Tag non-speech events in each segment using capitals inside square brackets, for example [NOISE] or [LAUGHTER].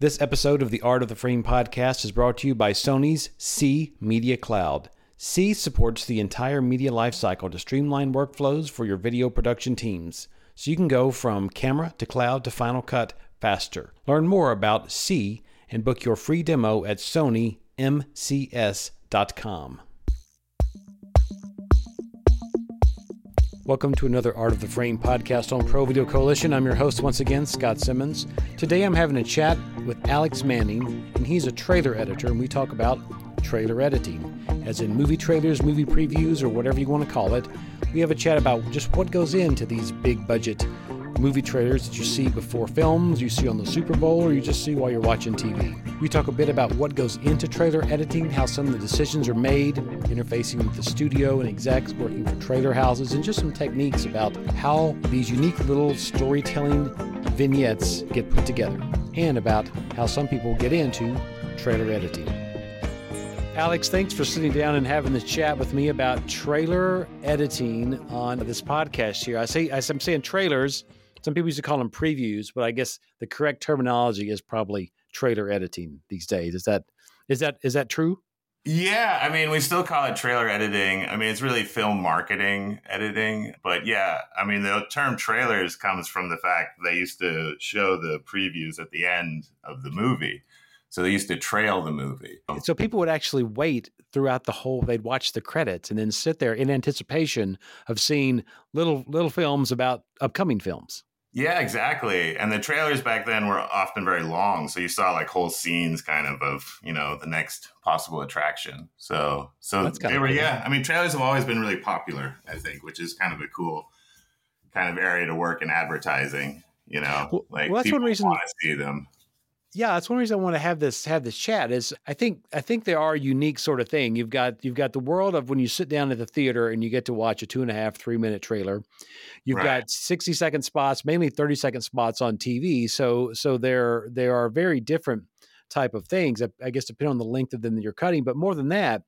This episode of the Art of the Frame podcast is brought to you by Sony's Ci Media Cloud. Ci supports the entire media lifecycle to streamline workflows for your video production teams, so you can go from camera to cloud to Final Cut faster. Learn more about Ci and book your free demo at sonymcs.com. Welcome to another Art of the Frame podcast on Pro Video Coalition. I'm your host once again, Scott Simmons. Today I'm having a chat with Alex Manning, and he's a trailer editor, and we talk about trailer editing, as in movie trailers, movie previews, or whatever you want to call it. We have a chat about just what goes into these big budget movie trailers that you see before films, you see on the Super Bowl, or you just see while you're watching TV. We talk a bit about what goes into trailer editing, how some of the decisions are made, interfacing with the studio and execs working for trailer houses, and just some techniques about how these unique little storytelling vignettes get put together, and about how some people get into trailer editing. Alex, thanks for sitting down and having this chat with me about trailer editing on this podcast here. I say I'm saying trailers, some people used to call them previews, but I guess the correct terminology is probably trailer editing these days. Is that is that is that true? Yeah, I mean, we still call it trailer editing. I mean, it's really film marketing editing. But yeah, I mean, the term trailers comes from the fact they used to show the previews at the end of the movie. So they used to trail the movie. So people would actually wait throughout the whole. They'd watch the credits and then sit there in anticipation of seeing little little films about upcoming films. Yeah, exactly. And the trailers back then were often very long, so you saw like whole scenes, kind of of you know the next possible attraction. So, so they were. Cool. Yeah, I mean, trailers have always been really popular. I think, which is kind of a cool kind of area to work in advertising. You know, well, like well, that's one reason want to see them yeah, that's one reason I want to have this have this chat. Is I think I think they are a unique sort of thing. You've got you've got the world of when you sit down at the theater and you get to watch a two and a half three minute trailer. You've right. got sixty second spots, mainly thirty second spots on TV. So so they're they are very different type of things. I, I guess depending on the length of them that you're cutting, but more than that,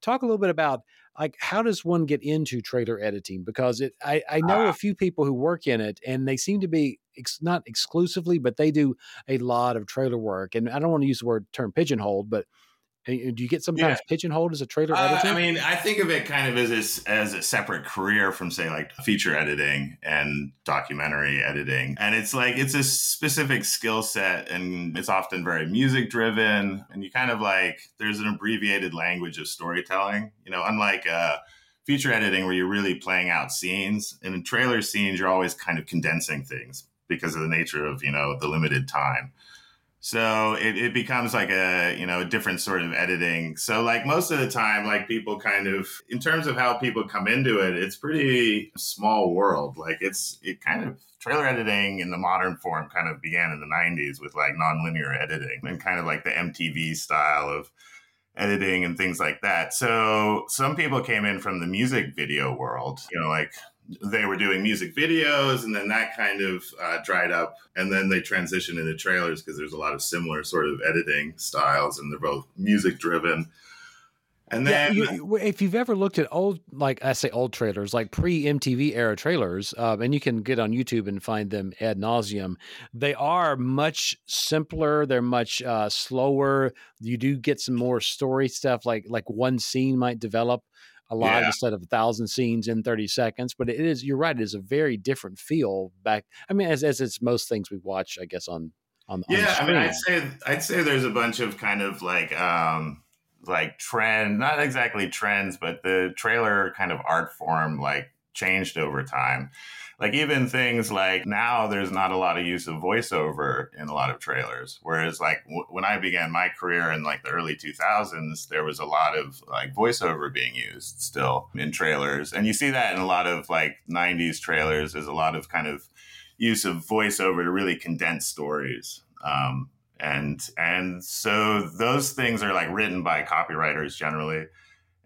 talk a little bit about like how does one get into trailer editing because it I, I know uh, a few people who work in it and they seem to be ex- not exclusively, but they do a lot of trailer work. And I don't want to use the word term pigeonholed, but do you get sometimes yeah. pigeonholed as a trailer uh, editor? I mean, I think of it kind of as a, as a separate career from say like feature editing and documentary editing. And it's like it's a specific skill set and it's often very music driven and you kind of like there's an abbreviated language of storytelling, you know, unlike uh feature editing where you're really playing out scenes and in trailer scenes you're always kind of condensing things because of the nature of you know the limited time so it, it becomes like a you know different sort of editing. So like most of the time like people kind of in terms of how people come into it it's pretty small world. Like it's it kind of trailer editing in the modern form kind of began in the 90s with like nonlinear editing and kind of like the mtv style of editing and things like that. So some people came in from the music video world you know like they were doing music videos and then that kind of uh, dried up. And then they transitioned into trailers because there's a lot of similar sort of editing styles and they're both music driven. And then yeah, you, if you've ever looked at old like i say old trailers like pre mtv era trailers um, and you can get on youtube and find them ad nauseum they are much simpler they're much uh, slower. You do get some more story stuff like like one scene might develop a lot yeah. instead of a thousand scenes in 30 seconds. But it is, you're right, it is a very different feel back. I mean, as, as it's most things we watch, I guess, on, on, the yeah, on I mean, I'd say, I'd say there's a bunch of kind of like, um, like trend, not exactly trends, but the trailer kind of art form like changed over time like even things like now there's not a lot of use of voiceover in a lot of trailers. Whereas like w- when i began my career in like the early 2000s there was a lot of like voiceover being used still in trailers. And you see that in a lot of like 90s trailers there's a lot of kind of use of voiceover to really condense stories. Um, and and so those things are like written by copywriters generally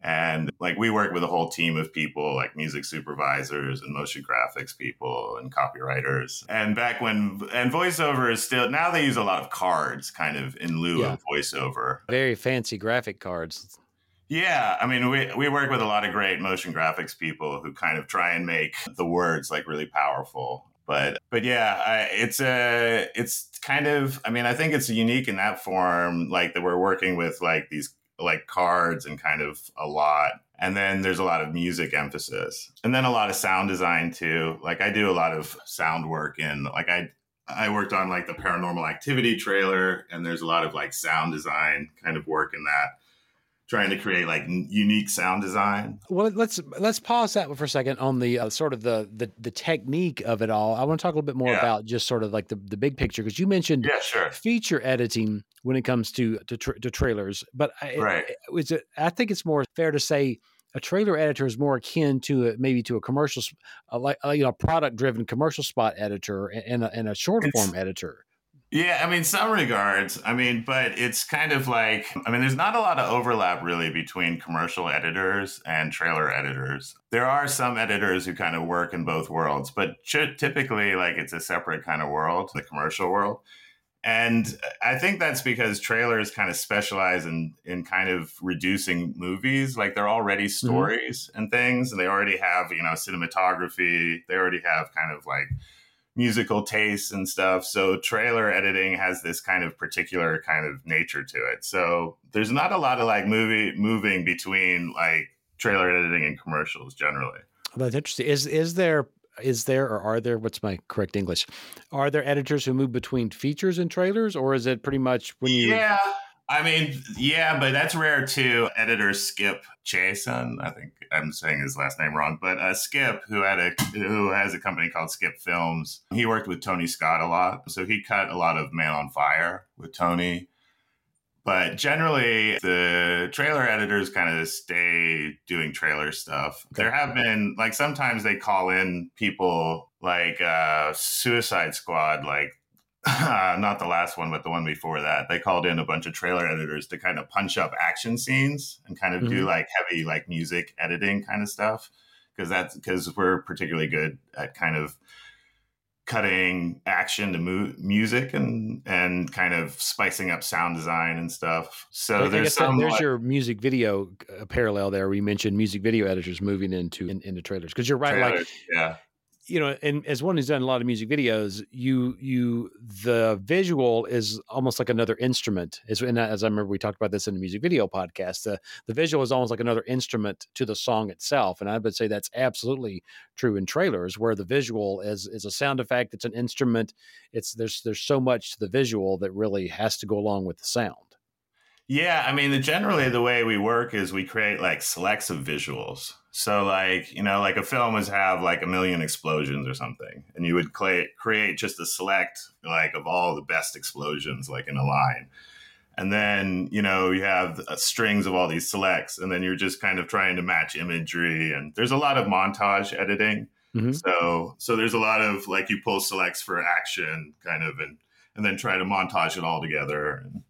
and like we work with a whole team of people, like music supervisors and motion graphics people and copywriters. And back when, and voiceover is still, now they use a lot of cards kind of in lieu yeah. of voiceover. Very fancy graphic cards. Yeah, I mean, we, we work with a lot of great motion graphics people who kind of try and make the words like really powerful. But but yeah, I, it's a it's kind of I mean I think it's unique in that form, like that we're working with like these like cards and kind of a lot. And then there's a lot of music emphasis. And then a lot of sound design too. Like I do a lot of sound work in like I I worked on like the paranormal activity trailer and there's a lot of like sound design kind of work in that trying to create like unique sound design. Well, let's let's pause that for a second on the uh, sort of the, the the technique of it all. I want to talk a little bit more yeah. about just sort of like the, the big picture because you mentioned yeah, sure. feature editing when it comes to to, tra- to trailers, but right. It, it, I think it's more fair to say a trailer editor is more akin to a, maybe to a commercial, like uh, you know, product driven commercial spot editor and a, and a short form editor. Yeah, I mean, some regards. I mean, but it's kind of like, I mean, there's not a lot of overlap really between commercial editors and trailer editors. There are some editors who kind of work in both worlds, but typically, like, it's a separate kind of world, the commercial world. And I think that's because trailers kind of specialize in in kind of reducing movies. Like they're already mm-hmm. stories mm-hmm. and things, and they already have, you know, cinematography. They already have kind of like musical tastes and stuff. So trailer editing has this kind of particular kind of nature to it. So there's not a lot of like movie moving between like trailer editing and commercials generally. That's interesting. Is is there is there or are there what's my correct English? Are there editors who move between features and trailers or is it pretty much when you Yeah. I mean, yeah, but that's rare too. Editor Skip Chaisson, I think I'm saying his last name wrong, but uh, Skip, who had a who has a company called Skip Films, he worked with Tony Scott a lot, so he cut a lot of Man on Fire with Tony. But generally, the trailer editors kind of stay doing trailer stuff. Okay. There have been like sometimes they call in people like uh, Suicide Squad, like [LAUGHS] not the last one, but the one before that. They called in a bunch of trailer editors to kind of punch up action scenes and kind of mm-hmm. do like heavy like music editing kind of stuff because that's because we're particularly good at kind of cutting action to mu- music and and kind of spicing up sound design and stuff. So I there's some there's like, your music video uh, parallel there. We mentioned music video editors moving into in, into trailers because you're right. Trailers, like yeah, you know, and as one who's done a lot of music videos, you you the visual is almost like another instrument. As and as I remember, we talked about this in the music video podcast. The the visual is almost like another instrument to the song itself, and I would say that's absolutely true in trailers, where the visual is is a sound effect. It's an instrument. It's there's there's so much to the visual that really has to go along with the sound. Yeah, I mean, the, generally the way we work is we create like selects of visuals. So, like you know, like a film would have like a million explosions or something, and you would cl- create just a select like of all the best explosions, like in a line. And then you know you have uh, strings of all these selects, and then you're just kind of trying to match imagery. And there's a lot of montage editing. Mm-hmm. So, so there's a lot of like you pull selects for action, kind of, and and then try to montage it all together. And,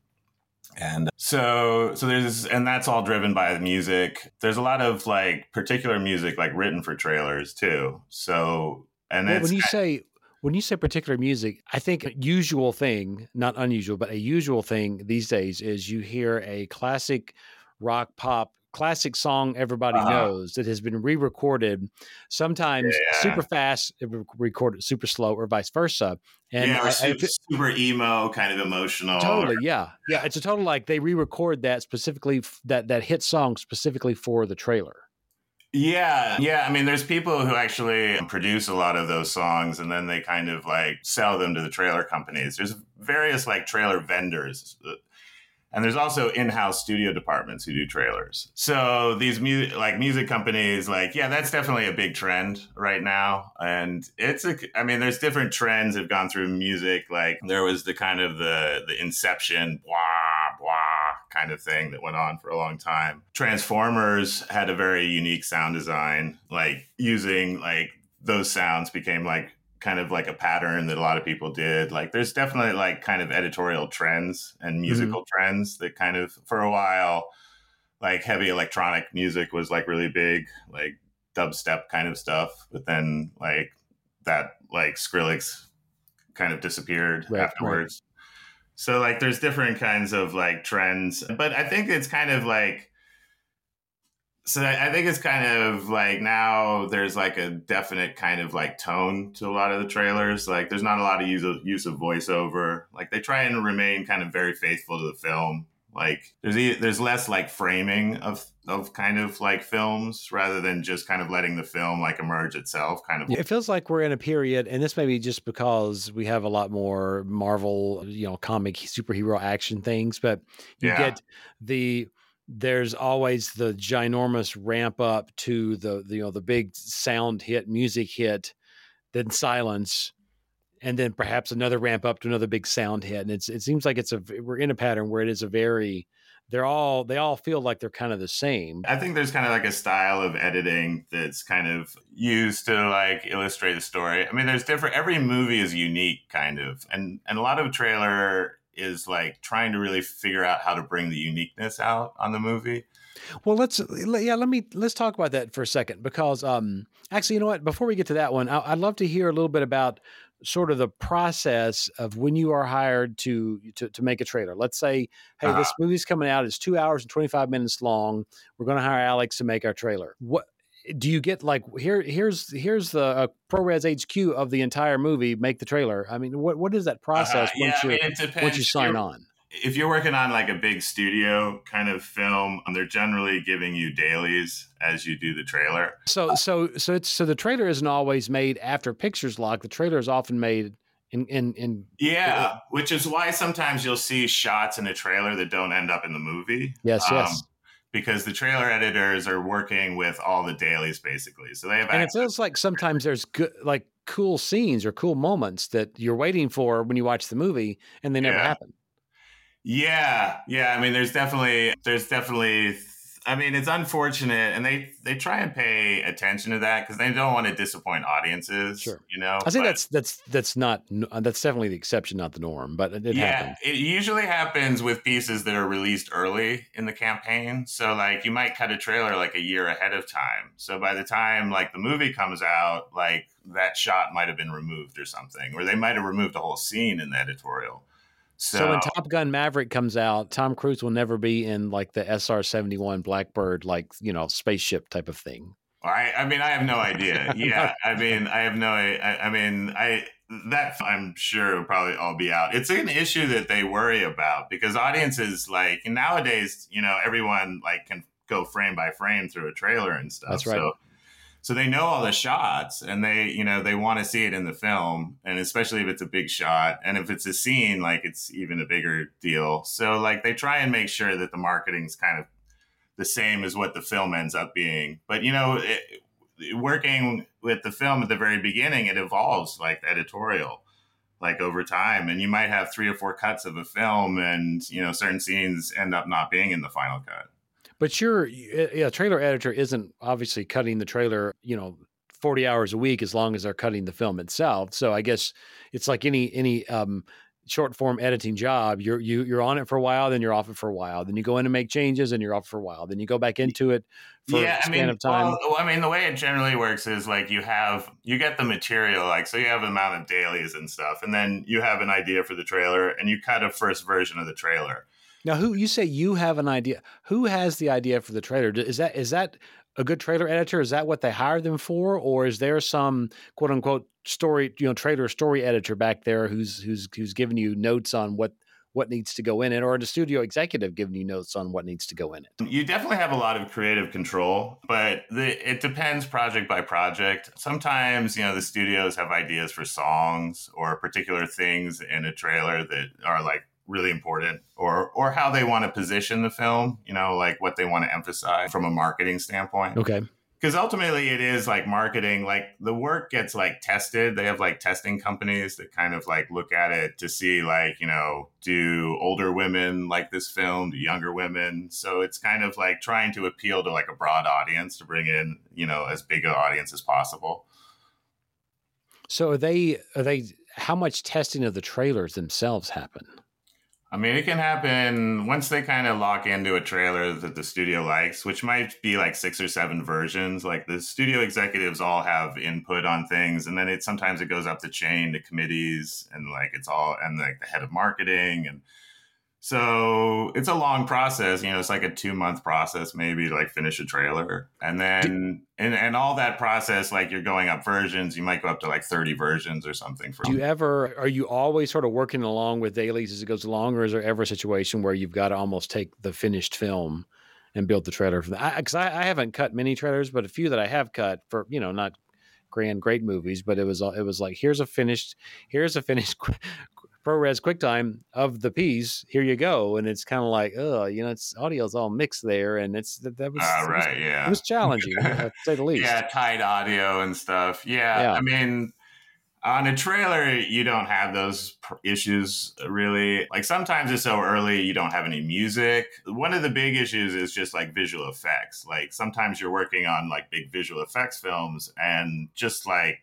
and uh, so, so there's, and that's all driven by the music. There's a lot of like particular music, like written for trailers too. So, and well, when you say, when you say particular music, I think a usual thing, not unusual, but a usual thing these days is you hear a classic rock pop classic song everybody uh-huh. knows that has been re-recorded sometimes yeah. super fast recorded super slow or vice versa and yeah, I, super, I, super, emo kind of emotional totally or, yeah yeah it's a total like they re-record that specifically that that hit song specifically for the trailer yeah, yeah. I mean, there's people who actually produce a lot of those songs and then they kind of like sell them to the trailer companies. There's various like trailer vendors and there's also in-house studio departments who do trailers. So these mu- like music companies, like yeah, that's definitely a big trend right now. And it's a, I mean, there's different trends have gone through music. Like there was the kind of the the Inception blah blah kind of thing that went on for a long time. Transformers had a very unique sound design, like using like those sounds became like kind of like a pattern that a lot of people did. Like there's definitely like kind of editorial trends and mm-hmm. musical mm-hmm. trends that kind of for a while like heavy electronic music was like really big, like dubstep kind of stuff, but then like that like Skrillex kind of disappeared right, afterwards. Right. So like there's different kinds of like trends, but I think it's kind of like so I think it's kind of like now there's like a definite kind of like tone to a lot of the trailers. Like there's not a lot of use of, use of voiceover. Like they try and remain kind of very faithful to the film. Like there's there's less like framing of of kind of like films rather than just kind of letting the film like emerge itself. Kind of. It feels like we're in a period, and this may be just because we have a lot more Marvel, you know, comic superhero action things, but you yeah. get the there's always the ginormous ramp up to the, the you know the big sound hit, music hit, then silence, and then perhaps another ramp up to another big sound hit. And it's it seems like it's a we're in a pattern where it is a very they're all they all feel like they're kind of the same. I think there's kind of like a style of editing that's kind of used to like illustrate the story. I mean, there's different every movie is unique kind of. And and a lot of trailer is like trying to really figure out how to bring the uniqueness out on the movie. Well, let's yeah, let me let's talk about that for a second because um actually, you know what? Before we get to that one, I, would love to hear a little bit about sort of the process of when you are hired to to, to make a trailer. Let's say, hey, uh-huh. this movie's coming out. It's two hours and twenty five minutes long. We're going to hire Alex to make our trailer. What do you get like here here's here's the uh, ProRes HQ of the entire movie make the trailer. I mean what what is that uh-huh. process uh, yeah, once you I mean, once you sign on? if you're working on like a big studio kind of film they're generally giving you dailies as you do the trailer. So so so it's so the trailer isn't always made after pictures lock. The trailer is often made in in, in yeah uh, which is why sometimes you'll see shots in a trailer that don't end up in the movie. Yes um, yes because the trailer editors are working with all the dailies basically. So they have And it feels like sometimes there's good like cool scenes or cool moments that you're waiting for when you watch the movie and they never yeah. happen. Yeah. Yeah, I mean there's definitely there's definitely I mean, it's unfortunate, and they they try and pay attention to that because they don't want to disappoint audiences. Sure, you know. I think that's that's that's not uh, that's definitely the exception, not the norm. But it, yeah, happens. it usually happens with pieces that are released early in the campaign. So, like, you might cut a trailer like a year ahead of time. So by the time like the movie comes out, like that shot might have been removed or something, or they might have removed a whole scene in the editorial. So, so, when Top Gun Maverick comes out, Tom Cruise will never be in like the SR seventy one Blackbird, like you know, spaceship type of thing. I, I mean, I have no idea. Yeah, [LAUGHS] I mean, I have no. I, I mean, I that I'm sure will probably all be out. It's an issue that they worry about because audiences like nowadays, you know, everyone like can go frame by frame through a trailer and stuff. That's right. So so they know all the shots and they you know they want to see it in the film and especially if it's a big shot and if it's a scene like it's even a bigger deal. So like they try and make sure that the marketing's kind of the same as what the film ends up being. But you know it, working with the film at the very beginning it evolves like editorial like over time. And you might have three or four cuts of a film and you know certain scenes end up not being in the final cut but your yeah, trailer editor isn't obviously cutting the trailer, you know, 40 hours a week as long as they're cutting the film itself. So I guess it's like any any um, short form editing job. You're you you're on it for a while, then you're off it for a while. Then you go in and make changes, and you're off for a while. Then you go back into it for yeah, a span I mean, of time. Well, I mean, the way it generally works is like you have you get the material, like so you have an amount of dailies and stuff, and then you have an idea for the trailer, and you cut a first version of the trailer. Now, who you say you have an idea? Who has the idea for the trailer? Is that is that a good trailer editor? Is that what they hired them for, or is there some quote unquote story, you know, trailer story editor back there who's who's who's giving you notes on what what needs to go in it, or a studio executive giving you notes on what needs to go in it? Mm, you definitely have a lot of creative control, but the, it depends project by project. Sometimes, you know, the studios have ideas for songs or particular things in a trailer that are like really important or or how they want to position the film you know like what they want to emphasize from a marketing standpoint. Okay. Because ultimately it is like marketing like the work gets like tested. They have like testing companies that kind of like look at it to see like you know do older women like this film? Do younger women? So it's kind of like trying to appeal to like a broad audience to bring in you know as big an audience as possible. So are they are they how much testing of the trailers themselves happen I mean, it can happen once they kind of lock into a trailer that the studio likes, which might be like six or seven versions. Like the studio executives all have input on things, and then it sometimes it goes up the chain to committees, and like it's all and like the head of marketing, and So it's a long process, you know, it's like a two month process, maybe to like finish a trailer. And then, and, and all that process, like you're going up versions, you might go up to like 30 versions or something. For Do you ever, are you always sort of working along with dailies as it goes along, or is there ever a situation where you've got to almost take the finished film and build the trailer for that? Because I, I, I haven't cut many trailers, but a few that I have cut for, you know, not grand great movies but it was it was like here's a finished here's a finished [LAUGHS] ProRes QuickTime of the piece. Here you go, and it's kind of like, oh, you know, it's audio's all mixed there, and it's that, that was uh, right, was, yeah, it was [LAUGHS] challenging to say the least. Yeah, tight audio and stuff. Yeah, yeah, I mean, on a trailer, you don't have those issues really. Like sometimes it's so early, you don't have any music. One of the big issues is just like visual effects. Like sometimes you're working on like big visual effects films, and just like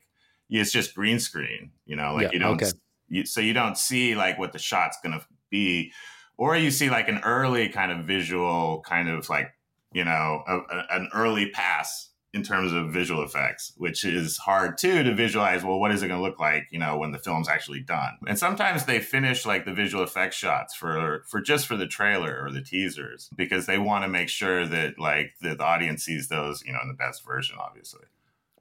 it's just green screen. You know, like yeah, you don't. Okay you, so you don't see like what the shot's going to be, or you see like an early kind of visual, kind of like you know a, a, an early pass in terms of visual effects, which is hard too to visualize. Well, what is it going to look like, you know, when the film's actually done? And sometimes they finish like the visual effects shots for for just for the trailer or the teasers because they want to make sure that like the audience sees those, you know, in the best version, obviously.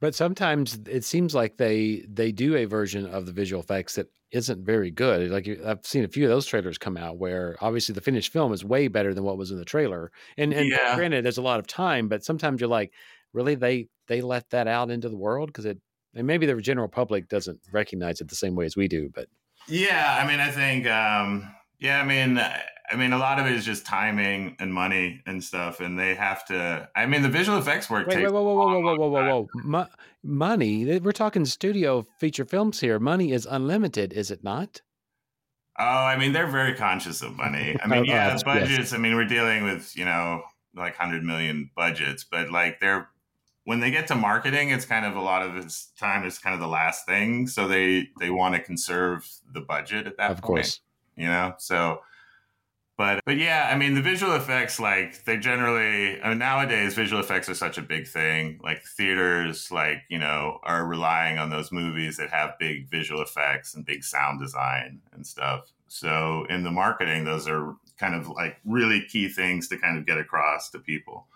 But sometimes it seems like they they do a version of the visual effects that isn't very good. Like I've seen a few of those trailers come out where obviously the finished film is way better than what was in the trailer. And and yeah. granted, there's a lot of time, but sometimes you're like, really, they they let that out into the world because it and maybe the general public doesn't recognize it the same way as we do. But yeah, I mean, I think um, yeah, I mean. I I mean, a lot of it is just timing and money and stuff, and they have to. I mean, the visual effects work. Wait, wait, whoa, whoa, whoa, whoa, whoa, whoa, whoa, Mo- money. We're talking studio feature films here. Money is unlimited, is it not? Oh, I mean, they're very conscious of money. [LAUGHS] I mean, oh, yeah, oh, budgets. Yes. I mean, we're dealing with you know like hundred million budgets, but like they're when they get to marketing, it's kind of a lot of its time is kind of the last thing, so they they want to conserve the budget at that. Of point, course, you know so but but yeah, I mean the visual effects like they generally I mean nowadays visual effects are such a big thing. Like theaters like, you know, are relying on those movies that have big visual effects and big sound design and stuff. So in the marketing those are kind of like really key things to kind of get across to people.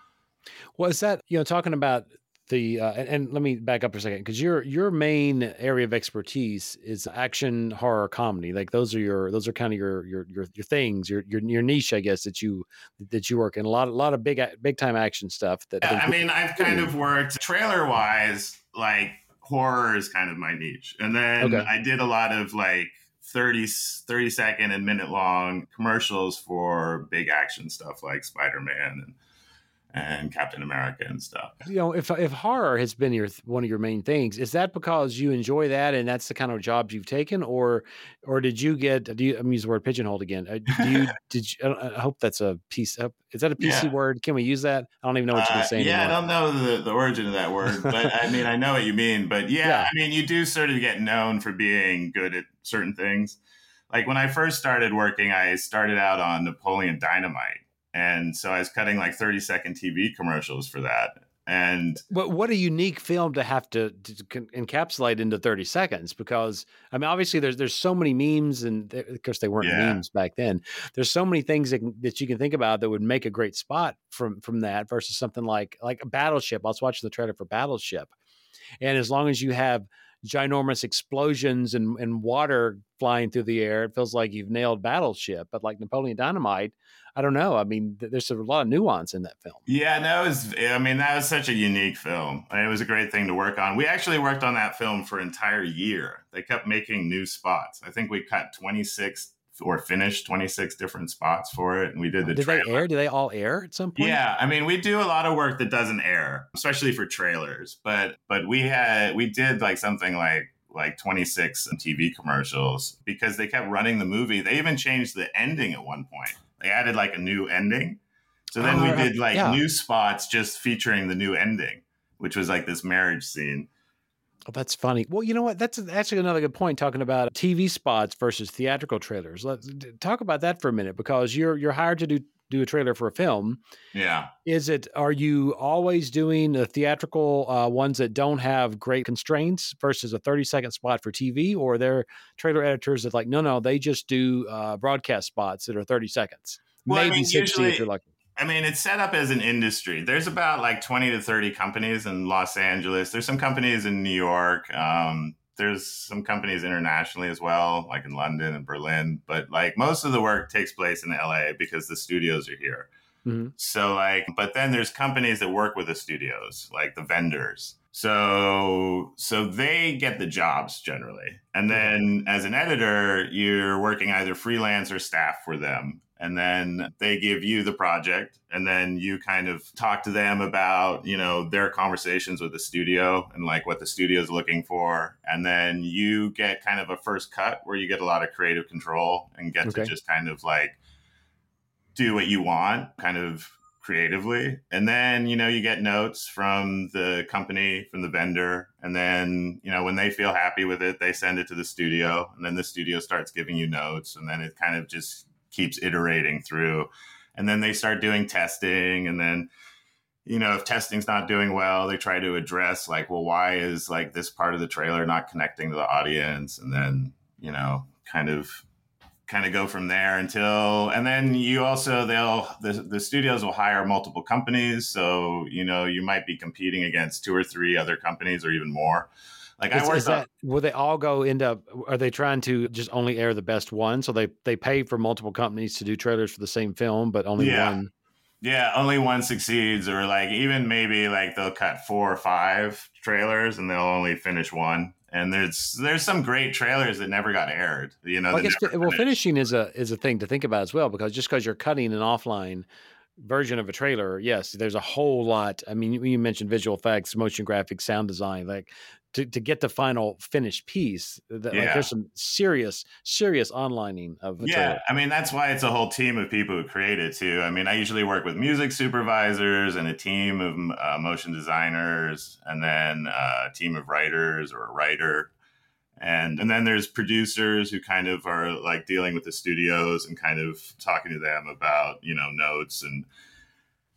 Well, is that you know talking about the uh, and, and, let me back up for a second because your your main area of expertise is action horror comedy like those are your those are kind of your your your, your things your, your your niche i guess that you that you work in a lot a lot of big big time action stuff that yeah, I, mean i've kind of worked trailer wise like horror is kind of my niche and then okay. i did a lot of like 30 30 second and minute long commercials for big action stuff like spider-man and and Captain America and stuff. You know, if if horror has been your one of your main things, is that because you enjoy that and that's the kind of jobs you've taken, or or did you get? Do you I'm use the word pigeonholed again? Uh, do you [LAUGHS] did? You, I hope that's a piece. Up. Is that a PC yeah. word? Can we use that? I don't even know what you're uh, saying. Yeah, anymore. I don't know the, the origin of that word, but I mean I know what you mean. But yeah, yeah, I mean you do sort of get known for being good at certain things. Like when I first started working, I started out on Napoleon Dynamite and so I was cutting like 30 second TV commercials for that. And but what a unique film to have to, to encapsulate into 30 seconds because I mean obviously there's there's so many memes and of course they weren't yeah. memes back then. There's so many things that, that you can think about that would make a great spot from from that versus something like like a Battleship. I was watching the trailer for Battleship, and as long as you have ginormous explosions and, and water flying through the air, it feels like you've nailed Battleship. But like Napoleon Dynamite, I don't know. I mean, th- there's a lot of nuance in that film. Yeah, that was. I mean, that was such a unique film. I mean, it was a great thing to work on. We actually worked on that film for an entire year. They kept making new spots. I think we cut 26 or finished 26 different spots for it and we did the did trailer. they air do they all air at some point yeah i mean we do a lot of work that doesn't air especially for trailers but but we had we did like something like like 26 TV commercials because they kept running the movie. They even changed the ending at one point. They added like a new ending. So then oh, we did like yeah. new spots just featuring the new ending, which was like this marriage scene. Oh, that's funny. Well, you know what? That's actually another good point talking about TV spots versus theatrical trailers. Let's talk about that for a minute because you're you're hired to do do a trailer for a film. Yeah. Is it, are you always doing the theatrical uh, ones that don't have great constraints versus a 30 second spot for TV? Or are there trailer editors that like, no, no, they just do uh, broadcast spots that are 30 seconds? Well, Maybe I mean, 60 usually, if you're lucky. I mean, it's set up as an industry. There's about like 20 to 30 companies in Los Angeles. There's some companies in New York. Um, there's some companies internationally as well, like in London and Berlin. But like most of the work takes place in LA because the studios are here. Mm-hmm. So like, but then there's companies that work with the studios, like the vendors. So so they get the jobs generally. And then as an editor, you're working either freelance or staff for them and then they give you the project and then you kind of talk to them about you know their conversations with the studio and like what the studio is looking for. And then you get kind of a first cut where you get a lot of creative control and get Okay. to just kind of like do what you want kind of creatively. And then you know you get notes from the company from the vendor. And then you know when they feel happy with it they send it to the studio. And then the studio starts giving you notes. And then it kind of just keeps iterating through. And then they start doing testing and then you know if testing's not doing well they try to address like well why is like this part of the trailer not connecting to the audience? And then you know kind of kind of go from there until and then you also they'll the, the studios will hire multiple companies. So you know you might be competing against two or three other companies or even more like Is, i worked is that will they all go end up? Are they trying to just only air the best one? So they they pay for multiple companies to do trailers for the same film, but only Yeah. one. Yeah, only one succeeds, or like even maybe like they'll cut four or five trailers and they'll only finish one. And there's there's some great trailers that never got aired. You know, Well, guess well, finishing is a is a thing to think about as well because just because you're cutting an offline version of a trailer, yes, there's a whole lot. I mean, you mentioned visual effects, motion graphics, sound design, like to, to get the final finished piece. That, like, Yeah. there's some serious serious onlining of a Yeah. I mean that's why it's a whole team of people who create it too. I mean, I usually work with music supervisors and a team of uh, motion designers, and then uh, a team of writers or a writer, and and then there's producers who kind of are like dealing with the studios and kind of talking to them about you know notes and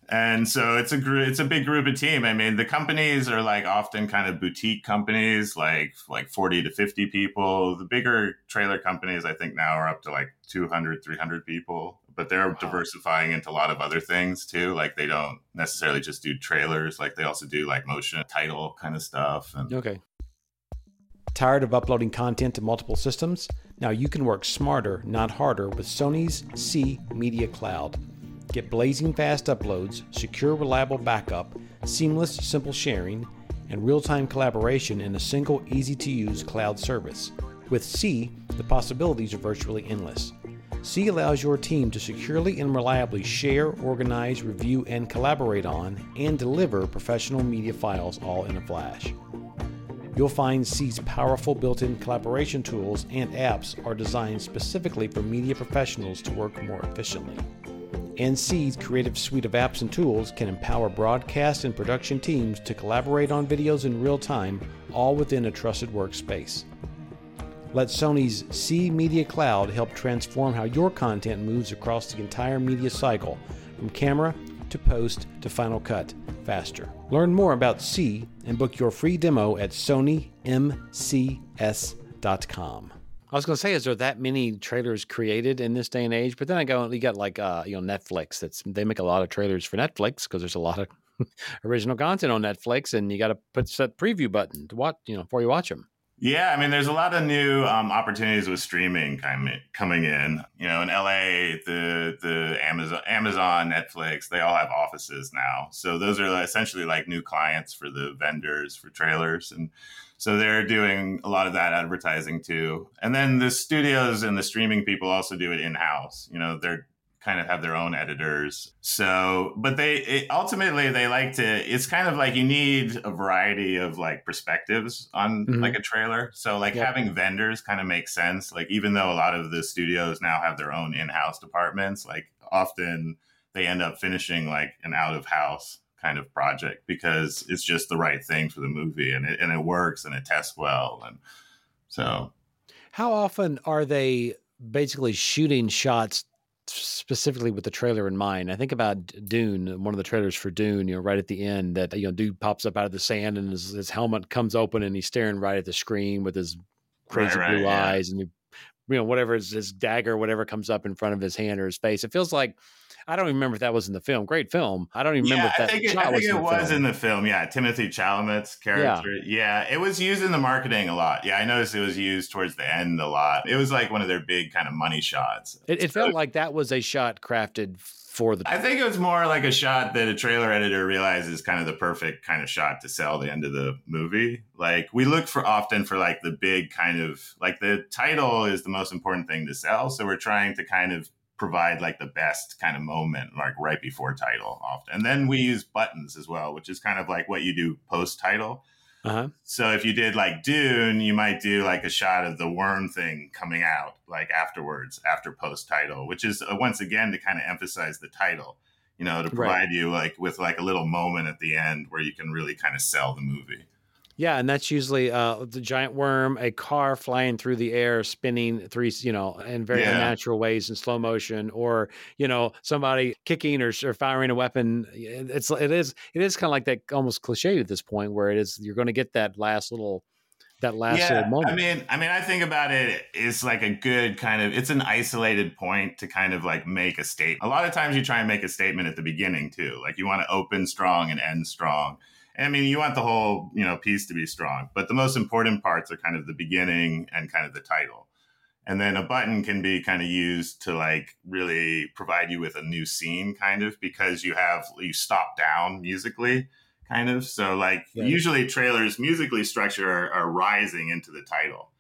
and so it's a group it's a big group of team i mean the companies are like often kind of boutique companies like like 40 to 50 people the bigger trailer companies i think now are up to like 200 300 people but they're Wow. diversifying into a lot of other things too like they don't necessarily just do trailers like they also do like motion title kind of stuff and Okay. Tired of uploading content to multiple systems? Now you can work smarter, not harder, with Sony's Ci Media Cloud. Get blazing fast uploads, secure, reliable backup, seamless, simple sharing, and real time collaboration in a single, easy to use cloud service. With Ci, the possibilities are virtually endless. Ci allows your team to securely and reliably share, organize, review, and collaborate on and deliver professional media files all in a flash. You'll find Ci's powerful built in collaboration tools and apps are designed specifically for media professionals to work more efficiently. And Ci's creative suite of apps and tools can empower broadcast and production teams to collaborate on videos in real time, all within a trusted workspace. Let Sony's Ci Media Cloud help transform how your content moves across the entire media cycle, from camera to post to final cut, faster. Learn more about Ci and book your free demo at sonymcs.com. I was going to say, is there that many trailers created in this day and age? But then I go, you got like, uh, you know, Netflix. That's they make a lot of trailers for Netflix because there's a lot of [LAUGHS] original content on Netflix, and you got to put that preview button to watch, you know, before you watch them. Yeah, I mean, there's a lot of new um, opportunities with streaming coming in. You know, in LA, the the Amazon, Amazon, Netflix, they all have offices now. So those are essentially like new clients for the vendors for trailers, and so they're doing a lot of that advertising too. And then the studios and the streaming people also do it in house. You know, they're kind of have their own editors. So, but they it, ultimately they like to. It's kind of like you need a variety of like perspectives on Mhm. like a trailer. So, like Yep. having vendors kind of makes sense. Like even though a lot of the studios now have their own in-house departments, like often they end up finishing like an out-of-house kind of project because it's just the right thing for the movie and it and it works and it tests well and so How often are they basically shooting shots specifically with the trailer in mind. I think about Dune, one of the trailers for Dune, you know, right at the end that, you know, dude pops up out of the sand and his, his helmet comes open and he's staring right at the screen with his crazy right, right, blue yeah. eyes and you, you know, whatever his, his dagger, whatever comes up in front of his hand or his face. It feels like I don't even remember if that was in the film. Great film. I don't even yeah, remember if that I think it, I think was, it in, was in the film. Yeah, Timothée Chalamet's character. Yeah. yeah, it was used in the marketing a lot. Yeah, I noticed it was used towards the end a lot. It was like one of their big kind of money shots. It, it so, felt like that was a shot crafted for the. I think it was more like a shot that a trailer editor realizes kind of the perfect kind of shot to sell the end of the movie. Like we look for often for like the big kind of like the title is the most important thing to sell. So we're trying to kind of provide like the best kind of moment like right before title often and then we use buttons as well which is kind of like what you do post title uh-huh. so if you did like dune you might do like a shot of the worm thing coming out like afterwards after post title which is uh, once again to kind of emphasize the title you know to provide right. you like with like a little moment at the end where you can really kind of sell the movie yeah, and that's usually uh, the giant worm, a car flying through the air, spinning three, you know, in very yeah. unnatural ways in slow motion, or you know, somebody kicking or, or firing a weapon. It's it is it is kind of like that almost cliche at this point, where it is you're going to get that last little that last yeah, little moment. I mean, I mean, I think about it. It's like a good kind of. It's an isolated point to kind of like make a statement. A lot of times, you try and make a statement at the beginning too. Like you want to open strong and end strong. I mean, you want the whole, you know, piece to be strong, but the most important parts are kind of the beginning and kind of the title. And then a button can be kind of used to like really provide you with a new scene kind of because you have you stop down musically kind of. So like yeah. usually trailers musically structure are, are, rising into the title,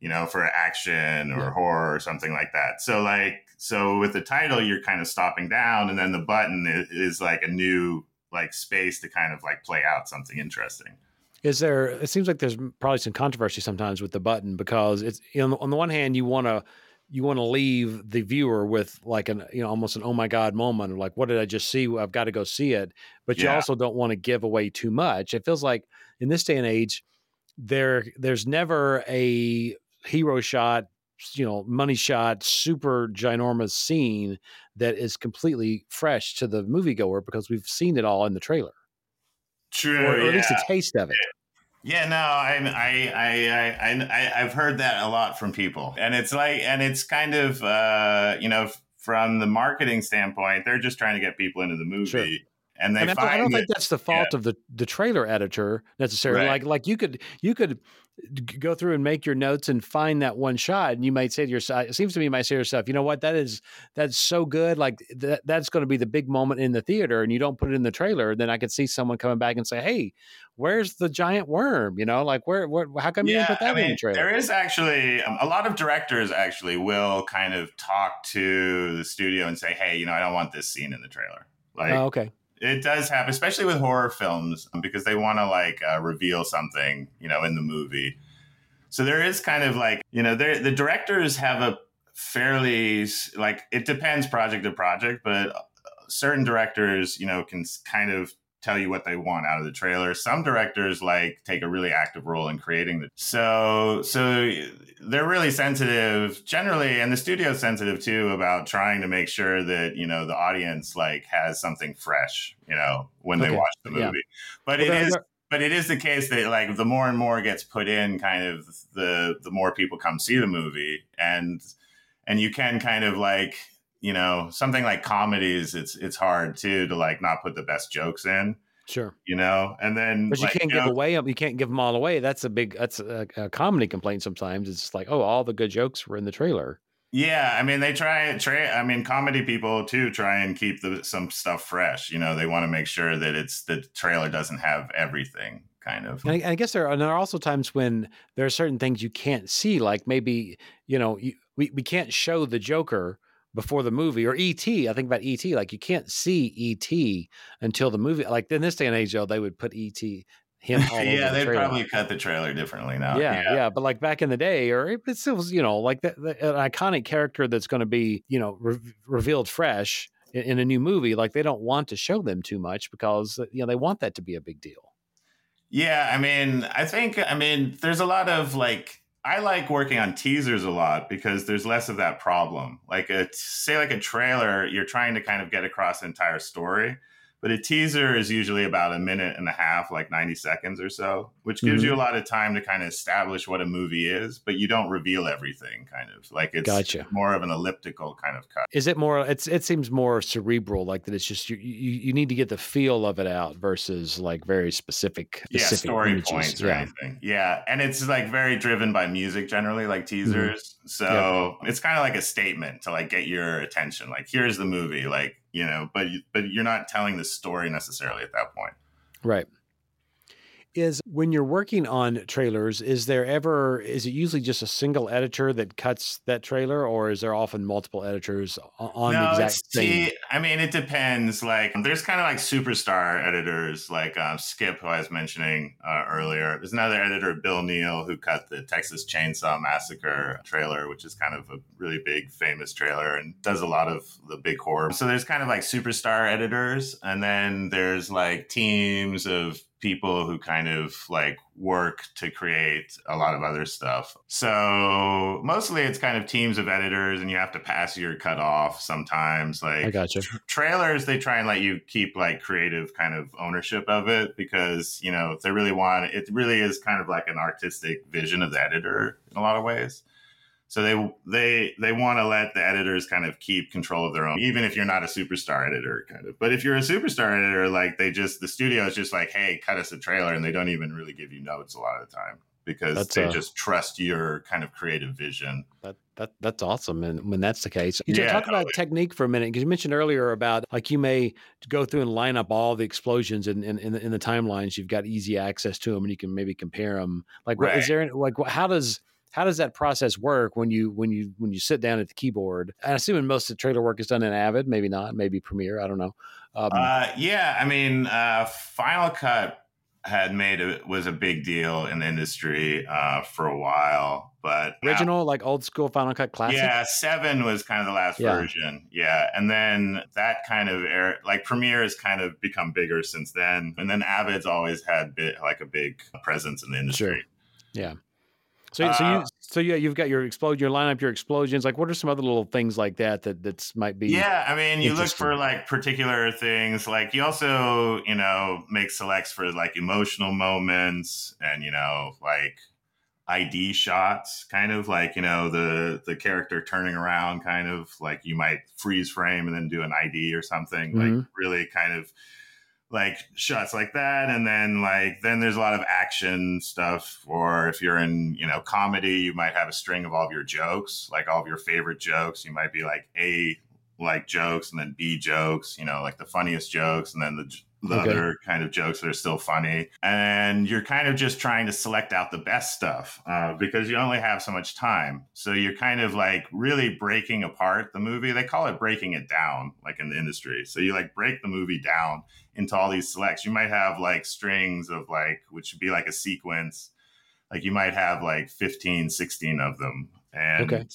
you know, for action or yeah. horror or something like that. So like so with the title you're kind of stopping down and then the button is, is like a new like space to kind of like play out something interesting. Is there? It seems like there's probably some controversy sometimes with the button because it's you know on the one hand you want to you want to leave the viewer with like an you know almost an oh my god moment of like what did I just see? I've got to go see it. But you also don't want to give away too much. It feels like in this day and age there there's never a hero shot you know money shot super ginormous scene that is completely fresh to the moviegoer because we've seen it all in the trailer. True or, or yeah. at least a taste of it. Yeah no I, I i i i i've heard that a lot from people. And it's like and it's kind of uh you know from the marketing standpoint they're just trying to get people into the movie. sure and they and I, don't that, think that's the fault yeah. of the the trailer editor necessarily. Right. Like like you could you could go through and make your notes and find that one shot and you might say to yourself it seems to me you might say to yourself you know what that is that's so good like that, that's going to be the big moment in the theater and you don't put it in the trailer then i could see someone coming back and say hey where's the giant worm you know like where, where how come yeah, you didn't put that I mean, in the trailer there is actually um, a lot of directors actually will kind of talk to the studio and say hey you know i don't want this scene in the trailer like oh, okay it does happen, especially with horror films, because they want to like uh, reveal something, you know, in the movie. So there is kind of like, you know, the directors have a fairly like it depends project to project, but uh, certain directors, you know, can kind of tell you what they want out of the trailer. Some directors like take a really active role in creating the so so they're really sensitive generally and the studio's sensitive too about trying to make sure that you know the audience like has something fresh you know when okay. they watch the movie yeah. but well, it is but it is the case that like the more and more gets put in kind of the the more people come see the movie and and you can kind of like you know something like comedies it's it's hard too to like not put the best jokes in sure. you know? And then but you can't you give know, away you can't give them all away. That's a big that's a, a, comedy complaint sometimes. It's like oh all the good jokes were in the trailer. Yeah i mean they try try i mean comedy people too try and keep the, some stuff fresh you know? They want to make sure that it's the trailer doesn't have everything kind of. I, I, guess there are, there are also times when there are certain things you can't see, like maybe you know you, we we can't show the Joker before the movie or ET. I think about ET, like you can't see ET until the movie. Like in this day and age, though, they would put ET him [LAUGHS] yeah, they probably cut the trailer differently now. Yeah, yeah, yeah, but like back in the day, or it still you know like the, the, an iconic character that's going to be you know re- revealed fresh in, in, a new movie. Like they don't want to show them too much because uh, you know they want that to be a big deal. Yeah, I mean, I think I mean there's a lot of like I like working on teasers a lot because there's less of that problem. Like a say like a trailer, you're trying to kind of get across the entire story. But a teaser is usually about a minute and a half, like 90 seconds or so, which gives mm-hmm. you a lot of time to kind of establish what a movie is, but you don't reveal everything kind of like it's gotcha. more of an elliptical kind of cut. Is it more, it's, it seems more cerebral, like that it's just, you, you, you need to get the feel of it out versus like very specific, specific yeah, story images. points or yeah. anything. Yeah. And it's like very driven by music generally, like mm-hmm. teasers. Mm-hmm. So yep. it's kind of like a statement to like get your attention. Like, here's the movie. Like, you know, but but you're not telling the story necessarily at that point. Right is when you're working on trailers is there ever is it usually just a single editor that cuts that trailer or is there often multiple editors on no, the exact same? i mean it depends like there's kind of like superstar editors like um, skip who i was mentioning uh, earlier. There's another editor bill neal who cut the texas chainsaw massacre trailer which is kind of a really big famous trailer and does a lot of the big horror. So there's kind of like superstar editors and then there's like teams of people who kind of like work to create a lot of other stuff. So mostly it's kind of teams of editors and you have to pass your cut off sometimes. Like I gotcha. Tra- trailers, they try and let you keep like creative kind of ownership of it because, you know, if they really want it really is kind of like an artistic vision of the editor in a lot of ways. So they they they want to let the editors kind of keep control of their own, even if you're not a superstar editor, kind of. But if you're a superstar editor, like they just the studio is just like, hey, cut us a trailer, and they don't even really give you notes a lot of the time because that's they a, just trust your kind of creative vision. That that that's awesome, and when that's the case, you yeah, talk totally. about technique for a minute because you mentioned earlier about like you may go through and line up all the explosions in in, in, the, in the timelines. You've got easy access to them, and you can maybe compare them. Like, right. what, is there like how does how does that process work when you when you when you sit down at the keyboard? I assume most of the trailer work is done in Avid, maybe not, maybe Premiere. I don't know. Um, uh, yeah, I mean, uh, Final Cut had made it was a big deal in the industry uh, for a while, but original now, like old school Final Cut classic. Yeah, seven was kind of the last yeah. version. Yeah, and then that kind of era, like Premiere has kind of become bigger since then, and then Avid's always had bit like a big presence in the industry. Sure. Yeah. So, so you, uh, so yeah, you've got your explode, your lineup, your explosions. Like, what are some other little things like that that that's might be? Yeah, I mean, you look for like particular things. Like, you also, you know, make selects for like emotional moments, and you know, like ID shots, kind of like you know the the character turning around, kind of like you might freeze frame and then do an ID or something. Mm-hmm. Like, really, kind of like shots like that. And then like then there's a lot of action stuff or if you're in you know comedy you might have a string of all of your jokes like all of your favorite jokes. You might be like a like jokes and then b jokes you know like the funniest jokes and then the the okay. other kind of jokes that are still funny. And you're kind of just trying to select out the best stuff uh, because you only have so much time. So you're kind of like really breaking apart the movie. They call it breaking it down, like in the industry. So you like break the movie down into all these selects. You might have like strings of like, which would be like a sequence. Like you might have like 15, 16 of them. And okay.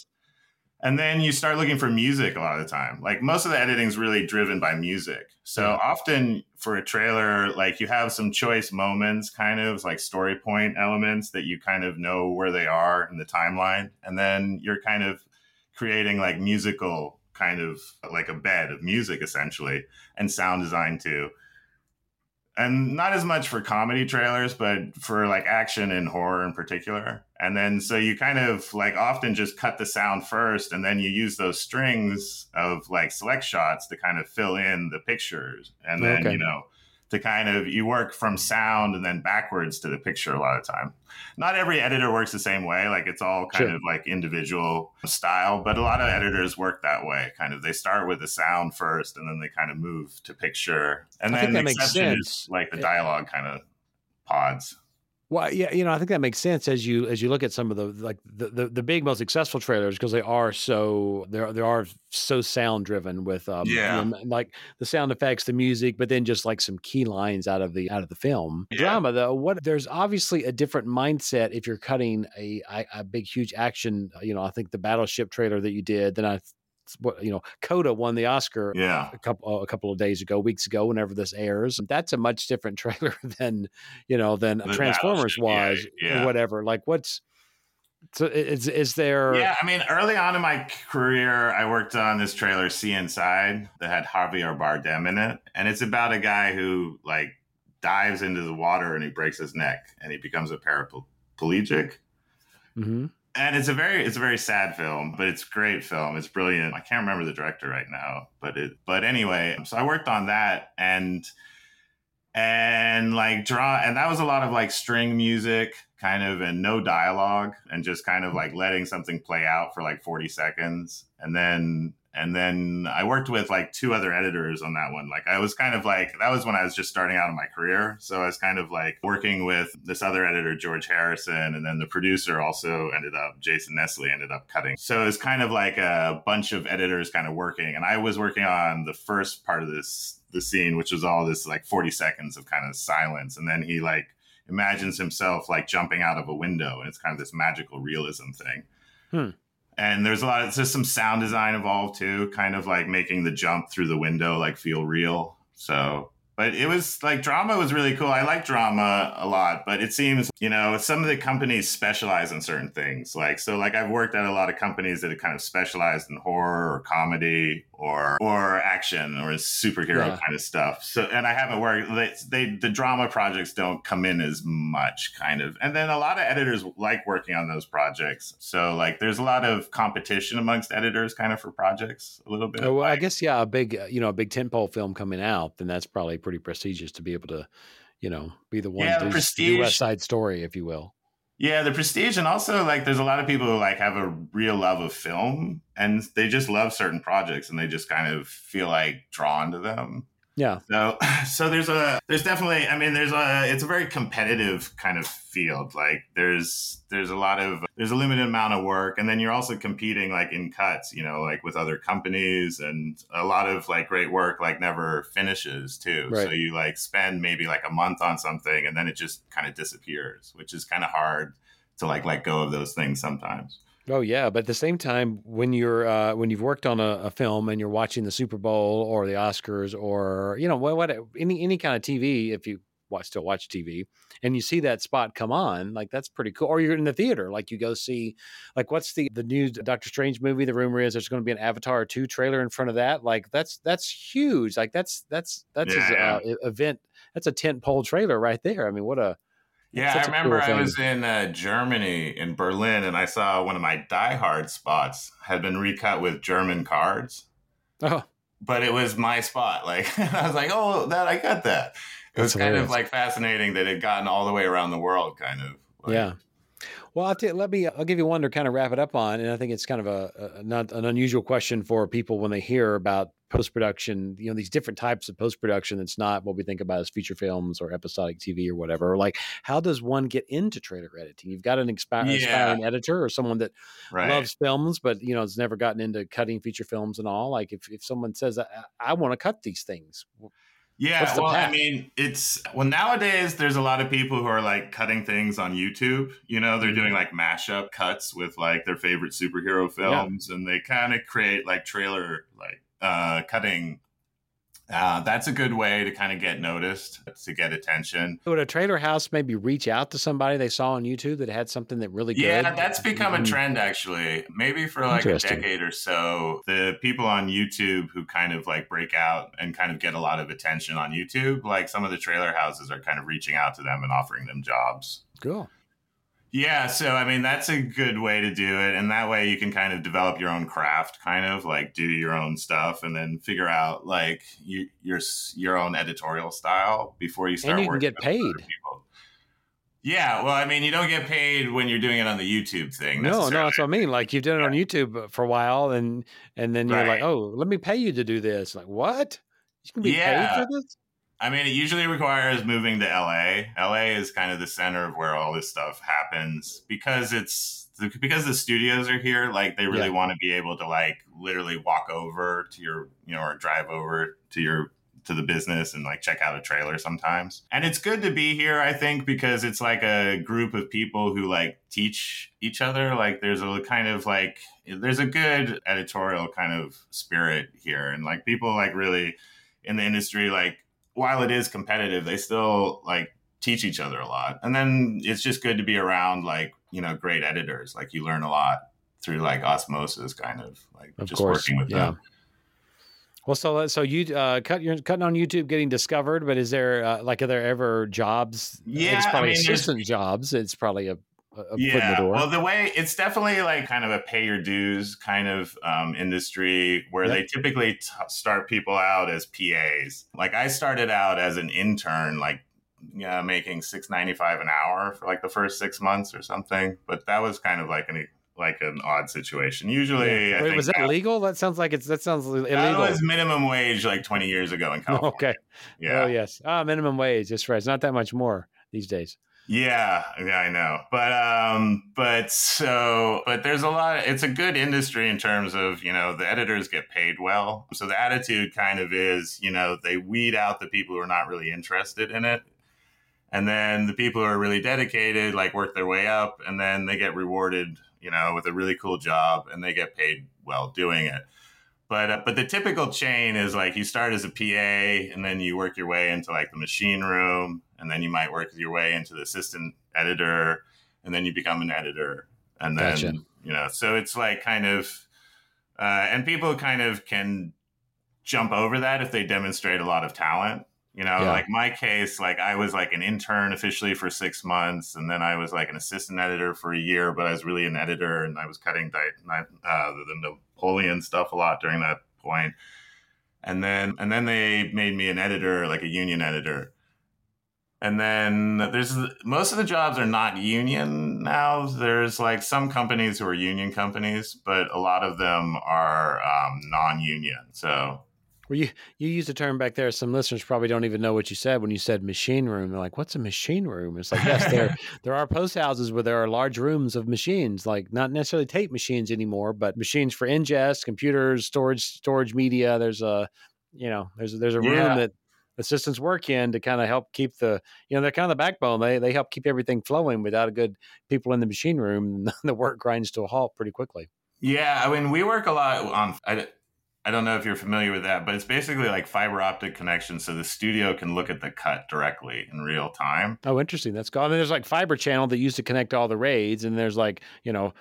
And then you start looking for music a lot of the time. Like most of the editing is really driven by music. So often for a trailer, like you have some choice moments, kind of like story point elements that you kind of know where they are in the timeline. And then you're kind of creating like musical kind of like a bed of music essentially and sound design too and not as much for comedy trailers, but for like action and horror in particular. And then so you kind of like often just cut the sound first, and then you use those strings of like select shots to kind of fill in the pictures. And then, okay. you know, to kind of you work from sound and then backwards to the picture a lot of time. Not every editor works the same way. Like it's all kind sure. of like individual style, but a lot of editors work that way. Kind of they start with the sound first and then they kind of move to picture. And I then the exception is like the dialogue kind of pods. Well, yeah, you know, I think that makes sense as you as you look at some of the like the the, the big most successful trailers because they are so they they are so sound driven with um yeah. You know, like the sound effects, the music, but then just like some key lines out of the out of the film. Yeah. Drama though, what there's obviously a different mindset if you're cutting a, a a big huge action. You know, I think the battleship trailer that you did, then I what you know coda won the oscar yeah. a couple a couple of days ago weeks ago whenever this airs that's a much different [LAUGHS] trailer than you know than the transformers was yeah, yeah. or whatever like what's So is is there? Yeah, I mean, early on in my career, I worked on this trailer "Sea Inside" that had Javier Bardem in it, and it's about a guy who like dives into the water and he breaks his neck and he becomes a paraplegic. Mm-hmm. And it's a very it's a very sad film, but it's a great film. It's brilliant. I can't remember the director right now, but it but anyway, so I worked on that and and like draw and that was a lot of like string music kind of and no dialogue and just kind of like letting something play out for like 40 seconds and then and then I worked with like two other editors on that one. Like I was kind of like that was when I was just starting out in my career. So I was kind of like working with this other editor, George Harrison, and then the producer also ended up Jason Nestle ended up cutting. So it was kind of like a bunch of editors kind of working. And I was working on the first part of this the scene, which was all this like 40 seconds of kind of silence. And then he like imagines himself like jumping out of a window and it's kind of this magical realism thing. Hmm and there's a lot of just some sound design involved too kind of like making the jump through the window like feel real so but it was like drama was really cool. I like drama a lot, but it seems, you know, some of the companies specialize in certain things. Like, so like I've worked at a lot of companies that have kind of specialized in horror or comedy or, or action or superhero yeah. kind of stuff. So, and I haven't worked, they, they, the drama projects don't come in as much kind of. And then a lot of editors like working on those projects. So like there's a lot of competition amongst editors kind of for projects a little bit. Oh, well, like, I guess, yeah, a big, uh, you know, a big tentpole film coming out, then that's probably pretty prestigious to be able to, you know, be the one yeah, to do, prestige. do West Side Story, if you will. Yeah, the prestige, and also like there's a lot of people who like have a real love of film, and they just love certain projects, and they just kind of feel like drawn to them. Yeah. So, [SIGHS] so there's a there's definitely I mean there's a it's a very competitive kind of field. Like there's there's a lot of there's a limited amount of work, and then you're also competing like in cuts, you know, like with other companies, and a lot of like great work like never finishes too. Right. So you like spend maybe like a month on something, and then it just kind of disappears, which is kind of hard to like let go of those things sometimes. Oh yeah, but at the same time, when you're uh, when you've worked on a, a, film and you're watching the Super Bowl or the Oscars or you know what, what any any kind of TV, if you watch, still watch TV, and you see that spot come on, like that's pretty cool. Or you're in the theater, like you go see, like what's the the new Doctor Strange movie? The rumor is there's going to be an Avatar two trailer in front of that. Like that's that's huge. Like that's that's that's yeah. his uh, event. That's a tent pole trailer right there. I mean, what a yeah, I remember cool I was in uh, Germany, in Berlin, and I saw one of my Die Hard spots had been recut with German cards. Oh. But it was my spot. Like, [LAUGHS] I was like, oh, that I got that. It was kind of like fascinating that it had gotten all the way around the world, kind of. Like, yeah. Well, I'll t- let me. I'll give you one to kind of wrap it up on, and I think it's kind of a, a not an unusual question for people when they hear about post production. You know, these different types of post production. That's not what we think about as feature films or episodic TV or whatever. Like, how does one get into trailer editing? You've got an expi- yeah. aspiring editor or someone that right. loves films, but you know has never gotten into cutting feature films and all. Like, if if someone says, "I, I want to cut these things," Yeah, well, path? I mean, it's well nowadays. There's a lot of people who are like cutting things on YouTube. You know, they're doing mm-hmm. like mashup cuts with like their favorite superhero films, yeah. and they kind of create like trailer like uh, cutting uh, that's a good way to kind of get noticed, to get attention. Would a trailer house maybe reach out to somebody they saw on YouTube that had something that really good? Yeah, that's become a trend actually. Maybe for like a decade or so, the people on YouTube who kind of like break out and kind of get a lot of attention on YouTube, like some of the trailer houses are kind of reaching out to them and offering them jobs. Cool. Yeah, so I mean that's a good way to do it, and that way you can kind of develop your own craft, kind of like do your own stuff, and then figure out like you, your your own editorial style before you start. And you can get paid. Yeah, well, I mean, you don't get paid when you're doing it on the YouTube thing. No, no, that's what I mean. Like you've done it on YouTube uh, for a while, and and then you're right. like, oh, let me pay you to do this. Like what? You can be yeah. paid for this? I mean, it usually requires moving to LA. LA is kind of the center of where all this stuff happens because it's because the studios are here. Like they really yeah. want to be able to like literally walk over to your, you know, or drive over to your to the business and like check out a trailer sometimes. And it's good to be here, I think, because it's like a group of people who like teach each other. Like there's a kind of like there's a good editorial kind of spirit here, and like people like really in the industry like while it is competitive, they still like teach each other a lot. And then it's just good to be around like, you know, great editors. Like you learn a lot through like osmosis kind of like Of just course, working with yeah. them. Well, so so you uh, cut you're cutting on YouTube, getting discovered. But is there uh, like are there ever jobs? Yeah, it's I probably mean, there's- assistant jobs. It's probably a, a a foot in the yeah door. well the way it's definitely like kind of a pay your dues kind of um, industry where Yep. they typically t- start people out as pas like i started out as an intern like yeah, making 695 an hour for like the first six months or something but that was kind of like an like an odd situation usually I Wait, was that that, legal? That sounds like it's that sounds illegal. that was minimum wage like 20 years ago in [LAUGHS] california okay. yeah Oh yes. Ah, minimum wage. That's right. It's not that much more these days. Yeah, yeah, I know. But um but so but there's a lot it's a good industry in terms of, you know, the editors get paid well. So the attitude kind of is, you know, they weed out the people who are not really interested in it. And then the people who are really dedicated like work their way up and then they get rewarded, you know, with a really cool job and they get paid well doing it. But uh, but the typical chain is like you start as a PA and then you work your way into like the machine room and then you might work your way into the assistant editor and then you become an editor and then Gotcha. you know so it's like kind of uh, and people kind of can jump over that if they demonstrate a lot of talent you know Yeah. like my case like i was like an intern officially for six months and then i was like an assistant editor for a year but i was really an editor and i was cutting di- uh, the napoleon stuff a lot during that point. And then and then they made me an editor like a union editor. And then there's most of the jobs are not union now. There's like some companies who are union companies but a lot of them are um, non-union. So Well, you you used a term back there. Some listeners probably don't even know what you said when you said machine room. They're like, "What's a machine room?" It's like, yes, there [LAUGHS] there are post houses where there are large rooms of machines, like not necessarily tape machines anymore, but machines for ingest, computers, storage, storage media. There's a, you know, there's there's a room Yeah. that assistants work in to kind of help keep the, you know, they're kind of the backbone. They they help keep everything flowing. Without a good people in the machine room, [LAUGHS] the work grinds to a halt pretty quickly. yeah i mean we work a lot on I, I don't know if you're familiar with that but it's basically like fiber optic connection, so the studio can look at the cut directly in real time Oh, interesting. That's cool. I mean, there's like fiber channel that used to connect all the RAIDs, and there's like you know,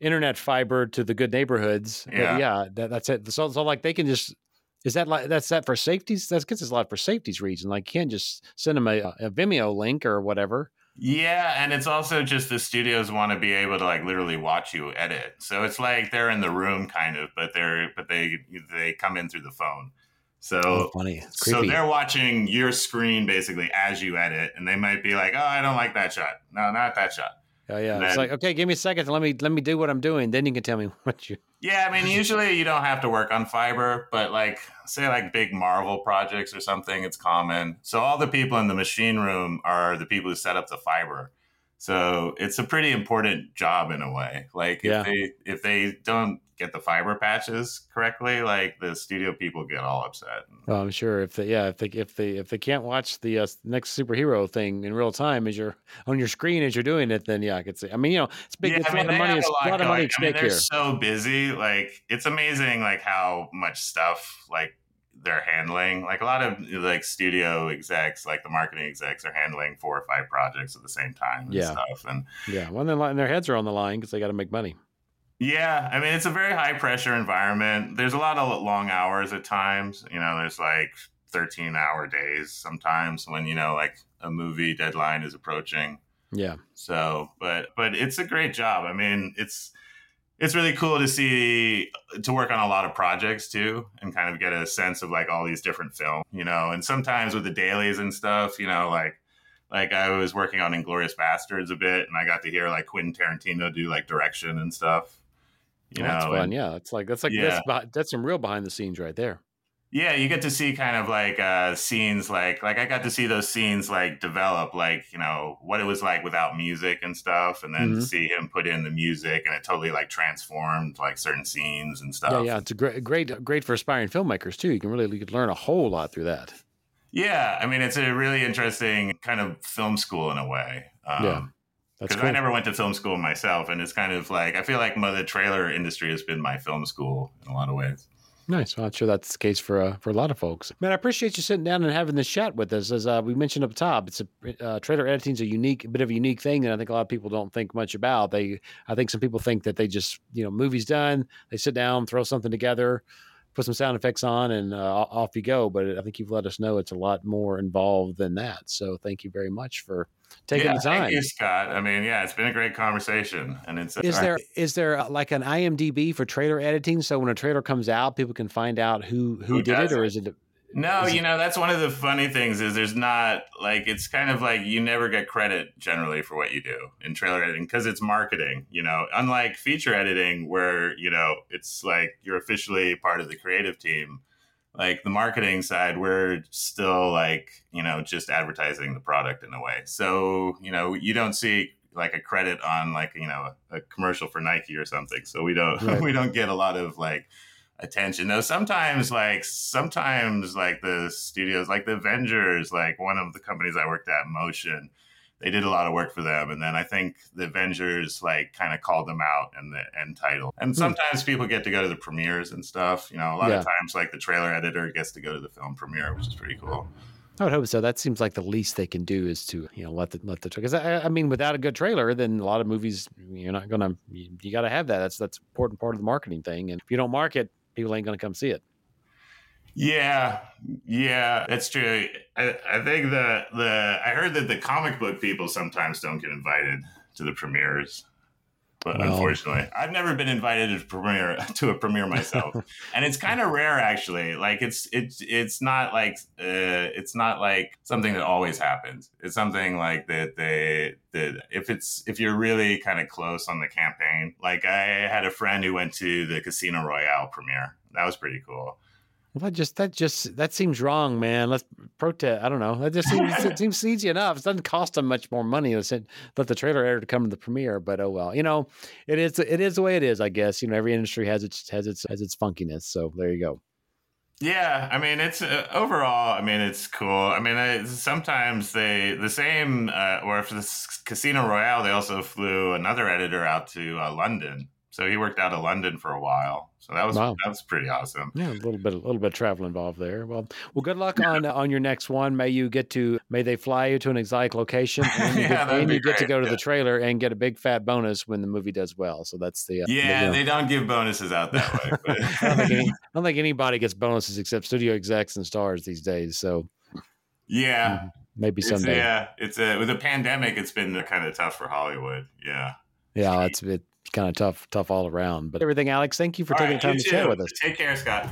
internet fiber to the good neighborhoods. Yeah. yeah, that, that's it. So, so like they can just is that like that's that for safeties? That gets us a lot for safeties reason. Like you can't just send them a, a Vimeo link or whatever. Yeah, and it's also just the studios want to be able to like literally watch you edit. So it's like they're in the room kind of, but they're but they they come in through the phone. So Oh, funny. So they're watching your screen basically as you edit and they might be like, "Oh, I don't like that shot." No, not that shot. oh yeah. and it's like okay, give me a second. Let me let me do what I'm doing. Then you can tell me [LAUGHS] what you. Yeah, I mean, usually you don't have to work on fiber, but like, say, like big Marvel projects or something, it's common. So all the people in the machine room are the people who set up the fiber. So it's a pretty important job in a way. Like, Yeah. if they if they don't get the fiber patches correctly, like the studio people get all upset. Well, I'm sure if they yeah if they if they if they can't watch the uh, next superhero thing in real time as you're on your screen as you're doing it, then yeah, I could see. I mean, you know, it's big. it's a lot of money. It's a lot of money I mean, they're here. so busy. Like, it's amazing, like how much stuff like they're handling. Like a lot of like studio execs, like the marketing execs, are handling four or five projects at the same time and Yeah. stuff. And Yeah, well, and their heads are on the line because they got to make money. Yeah, I mean, it's a very high pressure environment. There's a lot of long hours at times. You know, there's like 13 hour days sometimes when you know like a movie deadline is approaching. Yeah, So, but but it's a great job. I mean, it's it's really cool to see to work on a lot of projects too, and kind of get a sense of like all these different films, you know. And sometimes with the dailies and stuff, you know, like like I was working on Inglourious Basterds a bit, and I got to hear like Quentin Tarantino do like direction and stuff. You Well, that's fun. and- Yeah, it's like that's like Yeah. that's that's some real behind the scenes right there. Yeah, you get to see kind of like uh, scenes like like I got to see those scenes like develop like you know what it was like without music and stuff, and then Mhm. see him put in the music and it totally like transformed like certain scenes and stuff. Yeah, yeah, it's a great, great, great for aspiring filmmakers too. You can really you could learn a whole lot through that. Yeah, I mean it's a really interesting kind of film school in a way. Um, Yeah, because cool. I never went to film school myself, and it's kind of like I feel like my, the trailer industry has been my film school in a lot of ways. Nice. Well, I'm sure that's the case for uh, for a lot of folks. Man, I appreciate you sitting down and having this chat with us. As uh, we mentioned up top, it's a uh, trailer editing is a unique, a bit of a unique thing that I think a lot of people don't think much about. They, I think some people think that they just, you know, movie's done, they sit down, throw something together, put some sound effects on, and uh, off you go. But I think you've let us know it's a lot more involved than that. So thank you very much for taking yeah, the time. Thank you, Scott. I mean, yeah, it's been a great conversation, and it's is there is there uh, like an IMDb for trailer editing? So when a trailer comes out, people can find out who who, who did it, or is it? No, you know that's one of the funny things is there's not like it's kind of like you never get credit generally for what you do in trailer editing because it's marketing. You know, unlike feature editing where you know it's like you're officially part of the creative team like the marketing side we're still like you know just advertising the product in a way. So you know you don't see like a credit on like you know a, commercial for nike or something. So we don't [LAUGHS] right. we don't get a lot of like attention. Though sometimes like sometimes like the studios like the avengers like one of the companies i worked at motion they did a lot of work for them. And then I think the Avengers like kind of called them out in the end title. And hmm. sometimes people get to go to the premieres and stuff. You know, a lot yeah. of times like the trailer editor gets to go to the film premiere, which is pretty cool. I would hope so. That seems like the least they can do is to you know let the let the because I, I, mean without a good trailer, then a lot of movies you're not gonna you, you got to have that. That's that's important part of the marketing thing. And if you don't market, people ain't gonna come see it. Yeah, yeah, that's true. I, I think the the I heard that the comic book people sometimes don't get invited to the premieres, but well, unfortunately, I've never been invited to premiere [LAUGHS] to a premiere myself, [LAUGHS] and it's kind of rare actually. Like it's it's it's not like uh, it's not like something that always happens. It's something like that they that if it's if you're really kind of close on the campaign. Like I had a friend who went to the Casino Royale premiere. That was pretty cool well, that just that just that seems wrong, man. Let's protest. I don't know. That just seems it [LAUGHS] seems easy enough. It doesn't cost them much more money to let the trailer editor come to the premiere. But oh well, you know, it is it is the way it is. I guess you know every industry has its has its has its funkiness. So there you go. Yeah, I mean it's uh, overall. I mean it's cool. I mean I, sometimes they the same, uh, or for this Casino Royale, they also flew another editor out to uh, London so he worked out of London for a while. So that was wow. that was pretty awesome. Yeah, a little bit a little bit of travel involved there. Well, well, good luck on on your next one. May you get to may they fly you to an exotic location and you, yeah, get, and you get to go to yeah. the trailer and get a big fat bonus when the movie does well. So that's the uh, yeah. The, you know. They don't give bonuses out that way. But. [LAUGHS] I, don't think any, [LAUGHS] I don't think anybody gets bonuses except studio execs and stars these days. So yeah. Mm-hmm. Maybe someday. It's, yeah, it's a with a pandemic. It's been kind of tough for Hollywood. Yeah, yeah, it's it, kind of tough, tough all around. But everything, Alex, thank you for all taking right, the time to share with us. Take care, Scott.